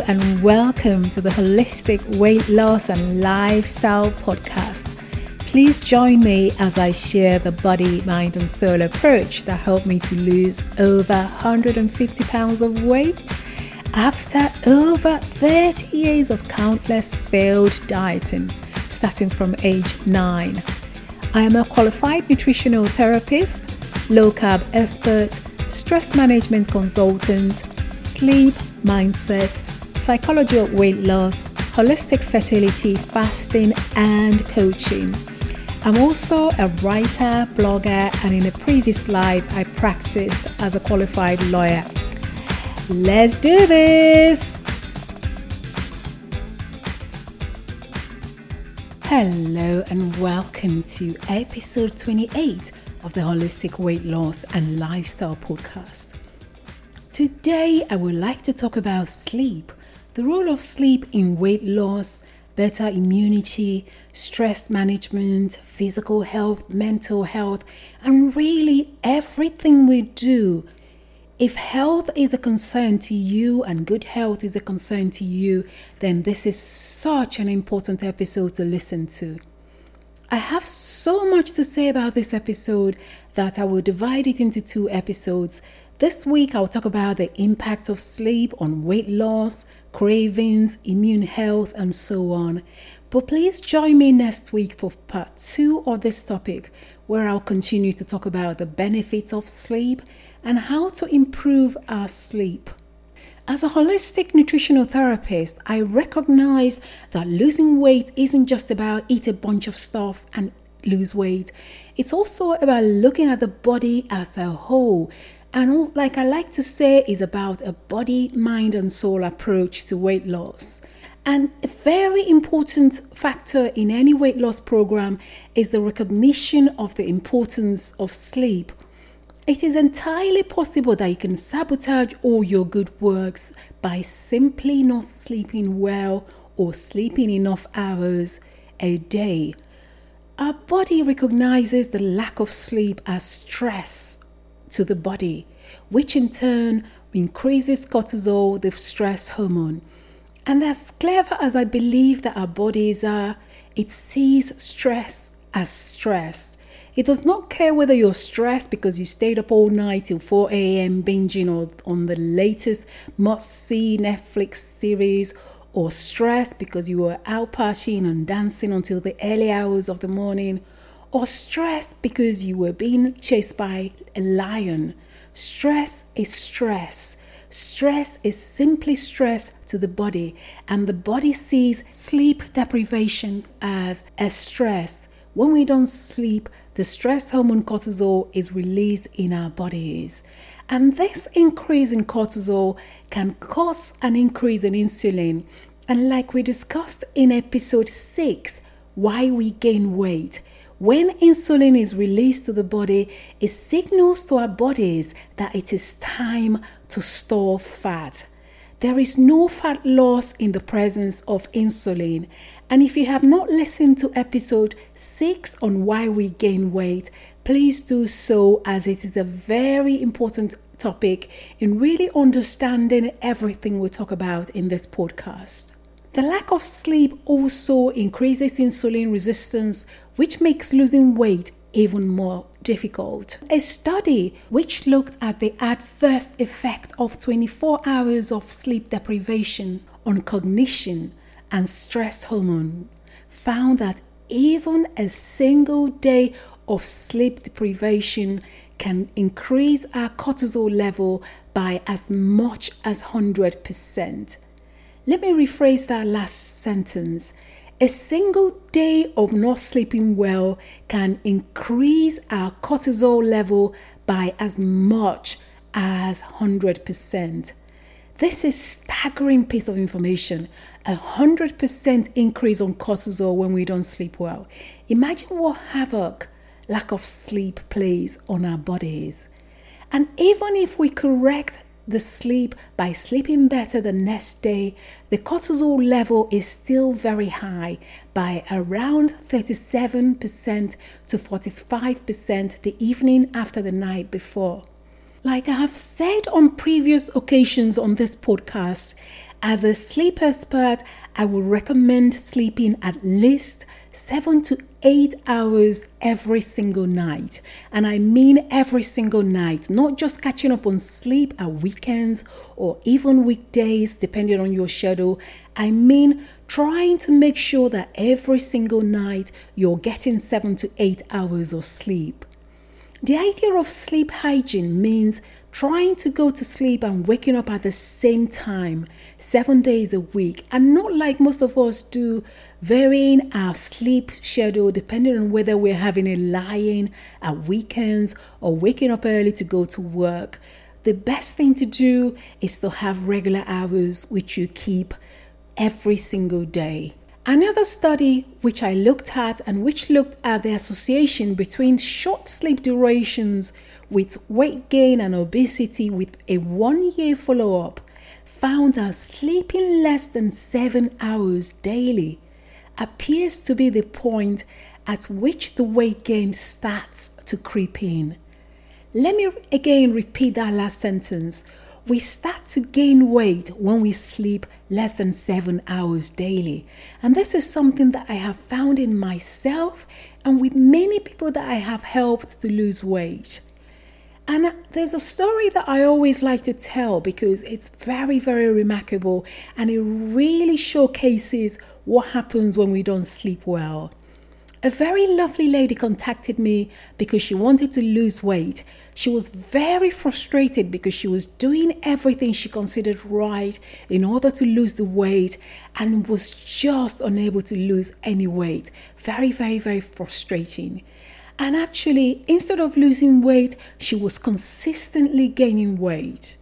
And welcome to the Holistic Weight Loss and Lifestyle Podcast. Please join me as I share the body, mind, and soul approach that helped me to lose over 150 pounds of weight after over 30 years of countless failed dieting, starting from age 9. I am a qualified nutritional therapist, low carb expert, stress management consultant, sleep mindset, psychology of weight loss, holistic fertility, fasting, and coaching. I'm also a writer, blogger, and in a previous life, I practiced as a qualified lawyer. Let's do this! Hello, and welcome to episode 28 of the Holistic Weight Loss and Lifestyle Podcast. Today, I would like to talk about sleep, the role of sleep in weight loss, better immunity, stress management, physical health, mental health, and really everything we do. If health is a concern to you and good health is a concern to you, then this is such an important episode to listen to. I have so much to say about this episode that I will divide it into two episodes this week, I'll talk about the impact of sleep on weight loss, cravings, immune health, and so on. But please join me next week for part two of this topic, where I'll continue to talk about the benefits of sleep and how to improve our sleep. As a holistic nutritional therapist, I recognize that losing weight isn't just about eat a bunch of stuff and lose weight. It's also about looking at the body as a whole and like I like to say, is about a body, mind, and soul approach to weight loss. And a very important factor in any weight loss program is the recognition of the importance of sleep. It is entirely possible that you can sabotage all your good works by simply not sleeping well or sleeping enough hours a day. Our body recognizes the lack of sleep as stress to the body, which in turn increases cortisol, the stress hormone. And as clever as I believe that our bodies are, it sees stress as stress. It does not care whether you're stressed because you stayed up all night till 4 a.m. binging or on the latest must see Netflix series or stressed because you were out partying and dancing until the early hours of the morning or stressed because you were being chased by a lion. Stress is stress. Stress is simply stress to the body, and the body sees sleep deprivation as a stress. When we don't sleep, the stress hormone cortisol is released in our bodies. And this increase in cortisol can cause an increase in insulin. And like we discussed in episode 6, why we gain weight, when insulin is released to the body, it signals to our bodies that it is time to store fat. There is no fat loss in the presence of insulin. And if you have not listened to episode 6 on why we gain weight, please do so as it is a very important topic in really understanding everything we talk about in this podcast. The lack of sleep also increases insulin resistance, which makes losing weight even more difficult. A study which looked at the adverse effect of 24 hours of sleep deprivation on cognition and stress hormone found that even a single day of sleep deprivation can increase our cortisol level by as much as 100%. Let me rephrase that last sentence. A single day of not sleeping well can increase our cortisol level by as much as 100%. This is staggering piece of information. A 100% increase on cortisol when we don't sleep well. Imagine what havoc lack of sleep plays on our bodies. And even if we correct the sleep by sleeping better the next day, the cortisol level is still very high by around 37% to 45% the evening after the night before. Like I have said on previous occasions on this podcast, As a sleep expert, I would recommend sleeping at least seven to eight hours every single night. And I mean every single night, not just catching up on sleep at weekends or even weekdays, depending on your schedule. I mean trying to make sure that every single night you're getting seven to eight hours of sleep. The idea of sleep hygiene means trying to go to sleep and waking up at the same time seven days a week, and not like most of us do, varying our sleep schedule depending on whether we're having a lie-in at weekends or waking up early to go to work. The best thing to do is to have regular hours which you keep every single day. Another study which I looked at and which looked at the association between short sleep durations with weight gain and obesity with a one year follow up found that sleeping less than seven hours daily appears to be the point at which the weight gain starts to creep in. Let me again repeat that last sentence. We start to gain weight when we sleep less than seven hours daily. And this is something that I have found in myself and with many people that I have helped to lose weight. And there's a story that I always like to tell because it's very, very remarkable and it really showcases what happens when we don't sleep well. A very lovely lady contacted me because she wanted to lose weight. She was very frustrated because she was doing everything she considered right in order to lose the weight and was just unable to lose any weight. Very, very, very frustrating. And actually, instead of losing weight, she was consistently gaining weight.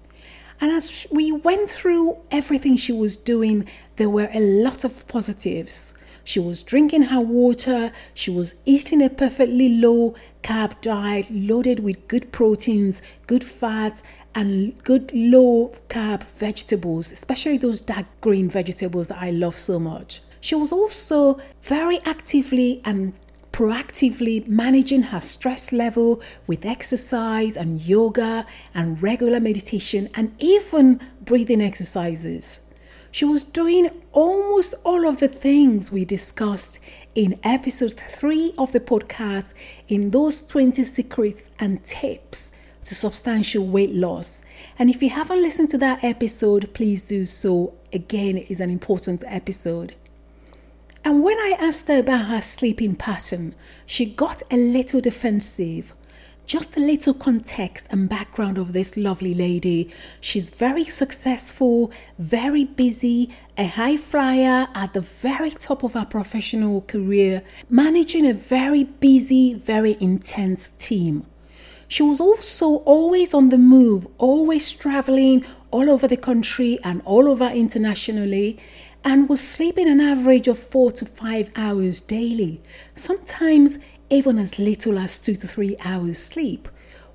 And as we went through everything she was doing, there were a lot of positives. She was drinking her water, she was eating a perfectly low carb diet loaded with good proteins, good fats, and good low carb vegetables, especially those dark green vegetables that I love so much. She was also very actively and proactively managing her stress level with exercise and yoga and regular meditation and even breathing exercises. She was doing almost all of the things we discussed in episode 3 of the podcast in those 20 secrets and tips to substantial weight loss. And if you haven't listened to that episode, please do so. Again, it is an important episode. And when I asked her about her sleeping pattern, she got a little defensive. Just a little context and background of this lovely lady. She's very successful, very busy, a high flyer at the very top of her professional career, managing a very busy, very intense team. She was also always on the move, always traveling all over the country and all over internationally and was sleeping an average of four to five hours daily, sometimes even as little as two to three hours sleep,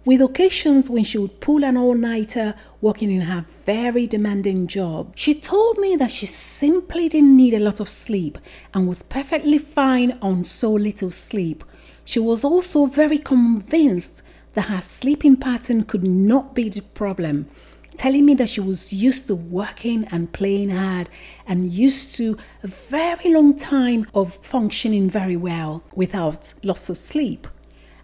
with occasions when she would pull an all nighter working in her very demanding job. She told me that she simply didn't need a lot of sleep and was perfectly fine on so little sleep. She was also very convinced that her sleeping pattern could not be the problem telling me that she was used to working and playing hard and used to a very long time of functioning very well without loss of sleep.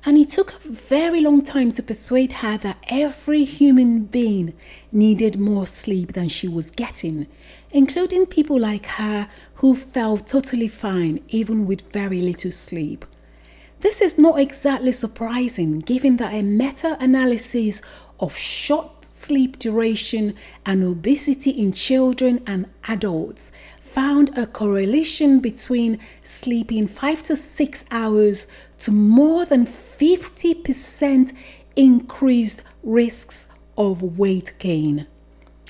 And it took a very long time to persuade her that every human being needed more sleep than she was getting, including people like her who felt totally fine even with very little sleep. This is not exactly surprising given that a meta analysis of short sleep duration and obesity in children and adults found a correlation between sleeping five to six hours to more than 50% increased risks of weight gain.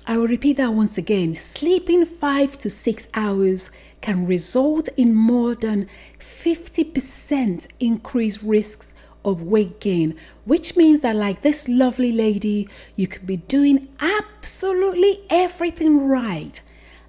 I will repeat that once again. Sleeping five to six hours can result in more than 50% increased risks of weight gain, which means that, like this lovely lady, you could be doing absolutely everything right.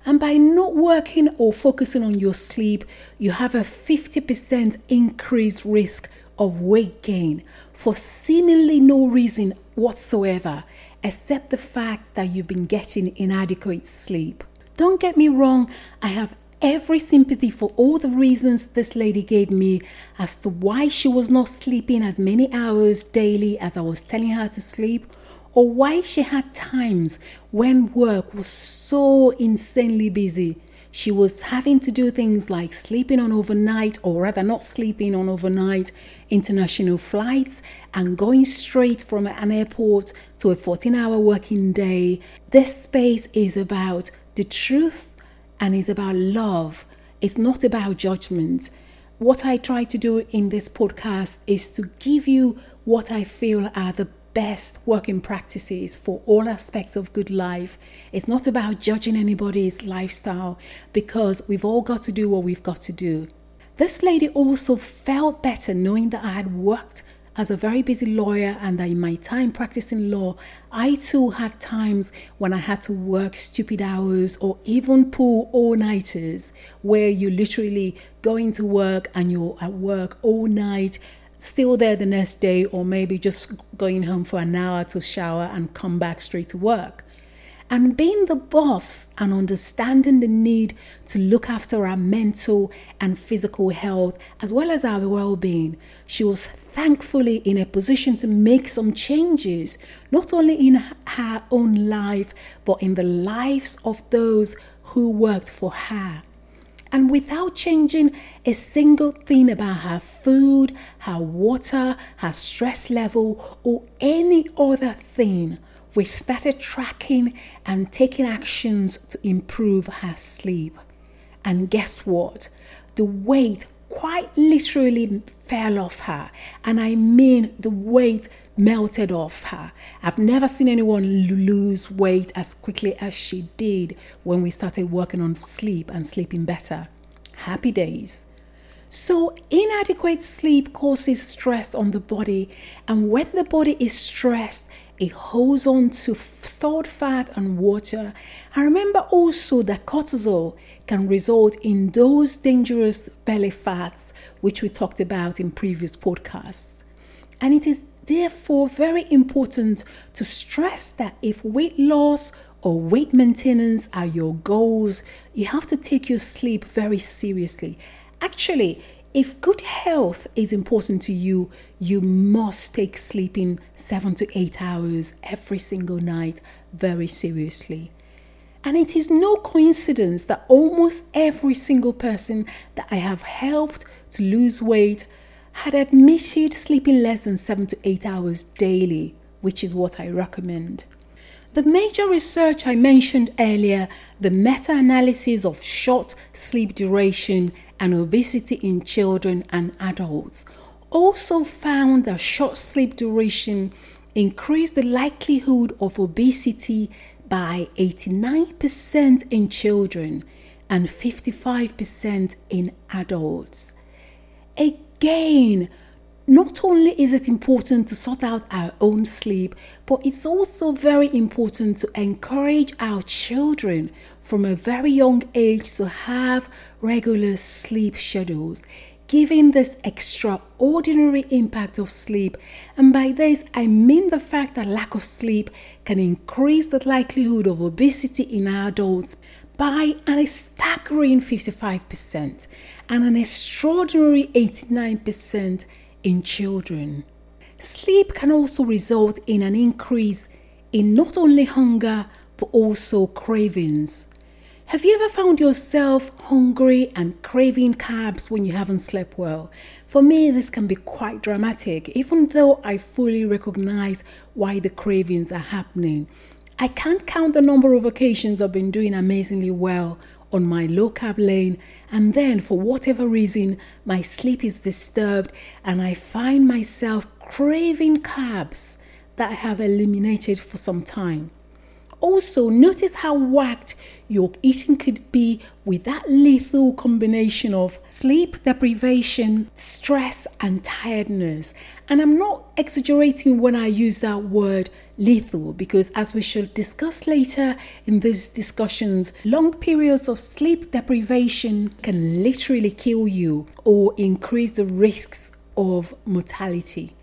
And by not working or focusing on your sleep, you have a 50% increased risk of weight gain for seemingly no reason whatsoever, except the fact that you've been getting inadequate sleep. Don't get me wrong, I have every sympathy for all the reasons this lady gave me as to why she was not sleeping as many hours daily as I was telling her to sleep, or why she had times when work was so insanely busy. She was having to do things like sleeping on overnight, or rather, not sleeping on overnight international flights, and going straight from an airport to a 14 hour working day. This space is about the truth and it's about love. It's not about judgment. What I try to do in this podcast is to give you what I feel are the best working practices for all aspects of good life. It's not about judging anybody's lifestyle because we've all got to do what we've got to do. This lady also felt better knowing that I had worked as a very busy lawyer and in my time practicing law, I too had times when I had to work stupid hours or even pull all nighters where you literally go into work and you're at work all night still there the next day, or maybe just going home for an hour to shower and come back straight to work. And being the boss and understanding the need to look after our mental and physical health as well as our well being, she was thankfully in a position to make some changes, not only in her own life, but in the lives of those who worked for her. And without changing a single thing about her food, her water, her stress level, or any other thing, we started tracking and taking actions to improve her sleep. And guess what? The weight quite literally fell off her. And I mean, the weight melted off her. I've never seen anyone lose weight as quickly as she did when we started working on sleep and sleeping better. Happy days. So, inadequate sleep causes stress on the body, and when the body is stressed, it holds on to stored fat and water. And remember also that cortisol can result in those dangerous belly fats, which we talked about in previous podcasts. And it is therefore very important to stress that if weight loss or weight maintenance are your goals, you have to take your sleep very seriously. Actually, if good health is important to you, you must take sleeping seven to eight hours every single night very seriously. And it is no coincidence that almost every single person that I have helped to lose weight had admitted sleeping less than seven to eight hours daily, which is what I recommend. The major research I mentioned earlier, the meta analysis of short sleep duration and obesity in children and adults, also found that short sleep duration increased the likelihood of obesity by 89% in children and 55% in adults. Again, not only is it important to sort out our own sleep, but it's also very important to encourage our children from a very young age to have regular sleep schedules, giving this extraordinary impact of sleep. And by this, I mean the fact that lack of sleep can increase the likelihood of obesity in adults by an staggering 55% and an extraordinary 89% in children. Sleep can also result in an increase in not only hunger but also cravings. Have you ever found yourself hungry and craving carbs when you haven't slept well? For me, this can be quite dramatic, even though I fully recognize why the cravings are happening. I can't count the number of occasions I've been doing amazingly well on my low carb lane, and then for whatever reason, my sleep is disturbed and I find myself craving carbs that I have eliminated for some time. Also, notice how whacked your eating could be with that lethal combination of sleep deprivation, stress, and tiredness. And I'm not exaggerating when I use that word lethal because, as we shall discuss later in these discussions, long periods of sleep deprivation can literally kill you or increase the risks of mortality.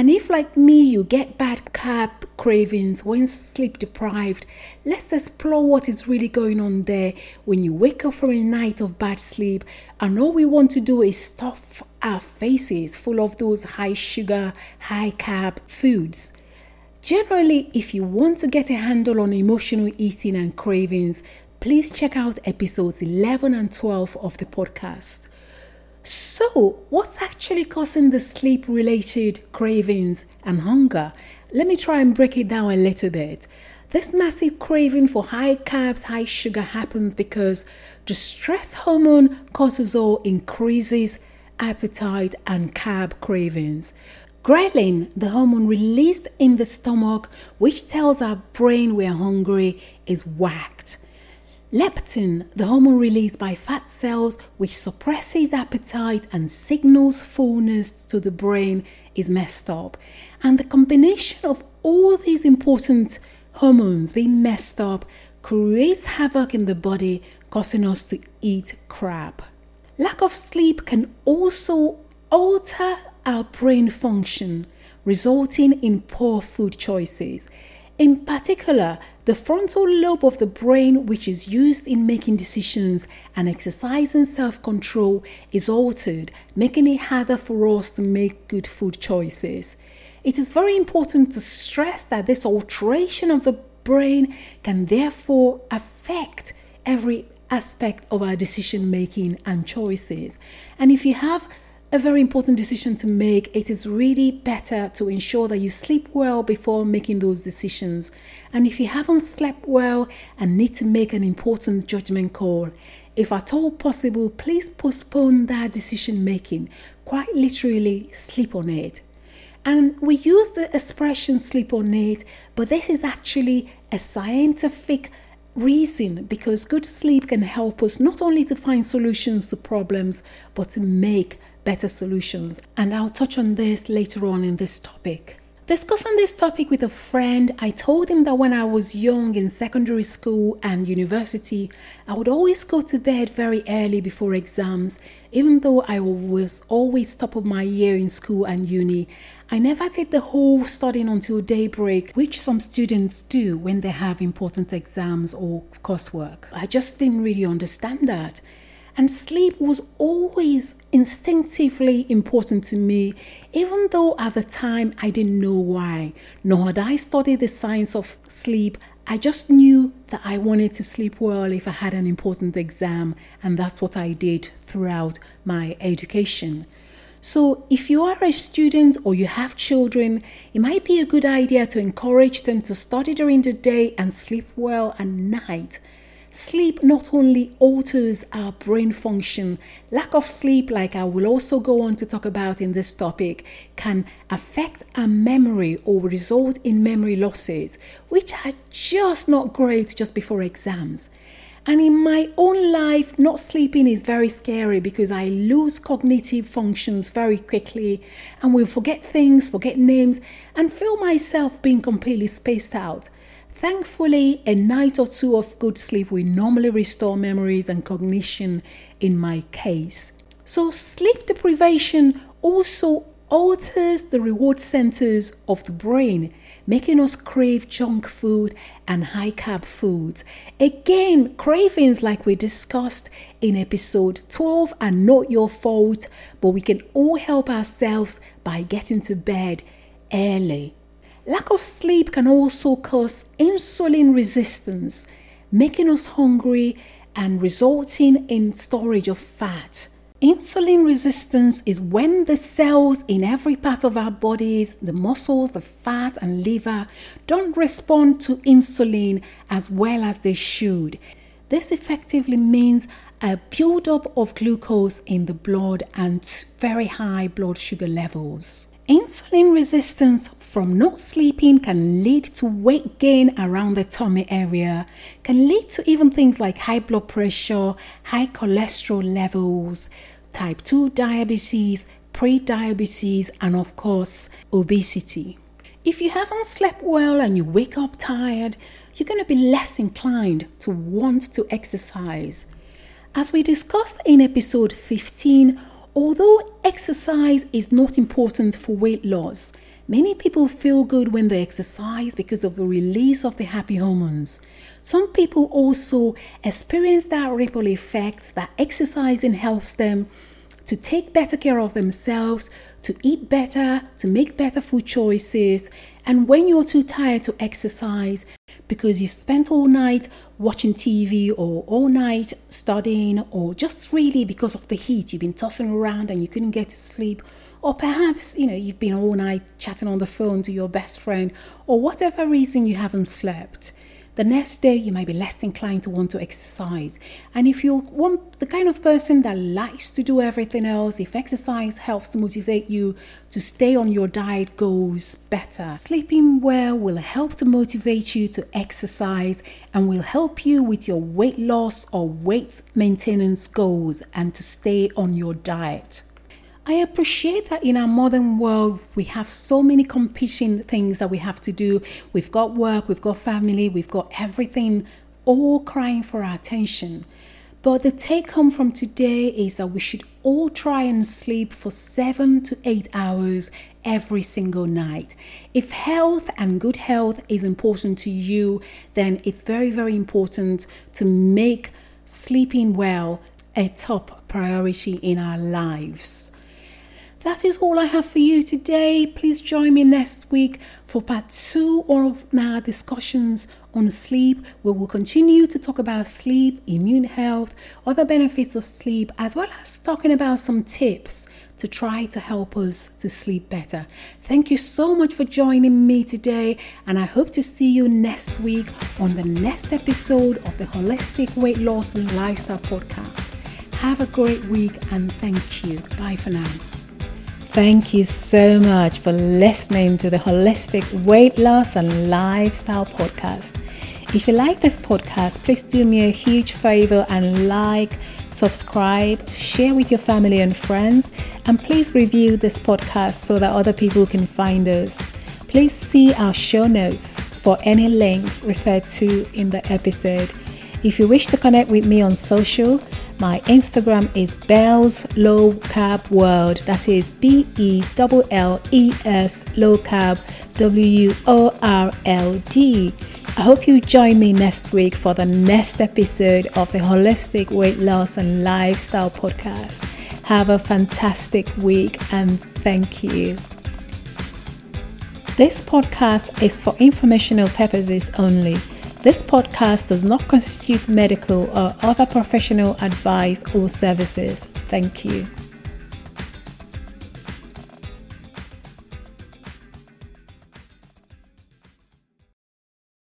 And if, like me, you get bad carb cravings when sleep deprived, let's explore what is really going on there when you wake up from a night of bad sleep and all we want to do is stuff our faces full of those high sugar, high carb foods. Generally, if you want to get a handle on emotional eating and cravings, please check out episodes 11 and 12 of the podcast. So, what's actually causing the sleep related cravings and hunger? Let me try and break it down a little bit. This massive craving for high carbs, high sugar happens because the stress hormone cortisol increases appetite and carb cravings. Ghrelin, the hormone released in the stomach, which tells our brain we're hungry, is whacked. Leptin, the hormone released by fat cells, which suppresses appetite and signals fullness to the brain, is messed up. And the combination of all these important hormones being messed up creates havoc in the body, causing us to eat crap. Lack of sleep can also alter our brain function, resulting in poor food choices. In particular, the frontal lobe of the brain, which is used in making decisions and exercising self control, is altered, making it harder for us to make good food choices. It is very important to stress that this alteration of the brain can therefore affect every aspect of our decision making and choices. And if you have a very important decision to make, it is really better to ensure that you sleep well before making those decisions. And if you haven't slept well and need to make an important judgment call, if at all possible, please postpone that decision making. Quite literally, sleep on it. And we use the expression sleep on it, but this is actually a scientific reason because good sleep can help us not only to find solutions to problems, but to make better solutions. And I'll touch on this later on in this topic. Discussing this topic with a friend, I told him that when I was young in secondary school and university, I would always go to bed very early before exams, even though I was always top of my year in school and uni. I never did the whole studying until daybreak, which some students do when they have important exams or coursework. I just didn't really understand that. And sleep was always instinctively important to me, even though at the time I didn't know why, nor had I studied the science of sleep. I just knew that I wanted to sleep well if I had an important exam, and that's what I did throughout my education. So, if you are a student or you have children, it might be a good idea to encourage them to study during the day and sleep well at night Sleep not only alters our brain function, lack of sleep, like I will also go on to talk about in this topic, can affect our memory or result in memory losses, which are just not great just before exams. And in my own life, not sleeping is very scary because I lose cognitive functions very quickly and will forget things, forget names, and feel myself being completely spaced out. Thankfully, a night or two of good sleep will normally restore memories and cognition in my case. So, sleep deprivation also alters the reward centers of the brain, making us crave junk food and high carb foods. Again, cravings like we discussed in episode 12 are not your fault, but we can all help ourselves by getting to bed early. Lack of sleep can also cause insulin resistance, making us hungry and resulting in storage of fat. Insulin resistance is when the cells in every part of our bodies, the muscles, the fat, and liver, don't respond to insulin as well as they should. This effectively means a buildup of glucose in the blood and very high blood sugar levels. Insulin resistance from not sleeping can lead to weight gain around the tummy area, can lead to even things like high blood pressure, high cholesterol levels, type 2 diabetes, pre-diabetes, and of course, obesity. If you haven't slept well and you wake up tired, you're going to be less inclined to want to exercise. As we discussed in episode 15, although exercise is not important for weight loss, Many people feel good when they exercise because of the release of the happy hormones. Some people also experience that ripple effect that exercising helps them to take better care of themselves, to eat better, to make better food choices. And when you're too tired to exercise because you've spent all night watching TV or all night studying, or just really because of the heat, you've been tossing around and you couldn't get to sleep or perhaps, you know, you've been all night chatting on the phone to your best friend, or whatever reason you haven't slept. The next day, you might be less inclined to want to exercise. And if you're one, the kind of person that likes to do everything else, if exercise helps to motivate you to stay on your diet goals better, sleeping well will help to motivate you to exercise and will help you with your weight loss or weight maintenance goals and to stay on your diet. I appreciate that in our modern world, we have so many competing things that we have to do. We've got work, we've got family, we've got everything all crying for our attention. But the take home from today is that we should all try and sleep for seven to eight hours every single night. If health and good health is important to you, then it's very, very important to make sleeping well a top priority in our lives. That is all I have for you today. Please join me next week for part two of our discussions on sleep. We will continue to talk about sleep, immune health, other benefits of sleep, as well as talking about some tips to try to help us to sleep better. Thank you so much for joining me today, and I hope to see you next week on the next episode of the Holistic Weight Loss and Lifestyle Podcast. Have a great week and thank you. Bye for now. Thank you so much for listening to the Holistic Weight Loss and Lifestyle Podcast. If you like this podcast, please do me a huge favor and like, subscribe, share with your family and friends, and please review this podcast so that other people can find us. Please see our show notes for any links referred to in the episode. If you wish to connect with me on social, my Instagram is Belles Low Carb World. That is B E L L E S Low Carb W O R L D. I hope you join me next week for the next episode of the Holistic Weight Loss and Lifestyle Podcast. Have a fantastic week and thank you. This podcast is for informational purposes only. This podcast does not constitute medical or other professional advice or services. Thank you.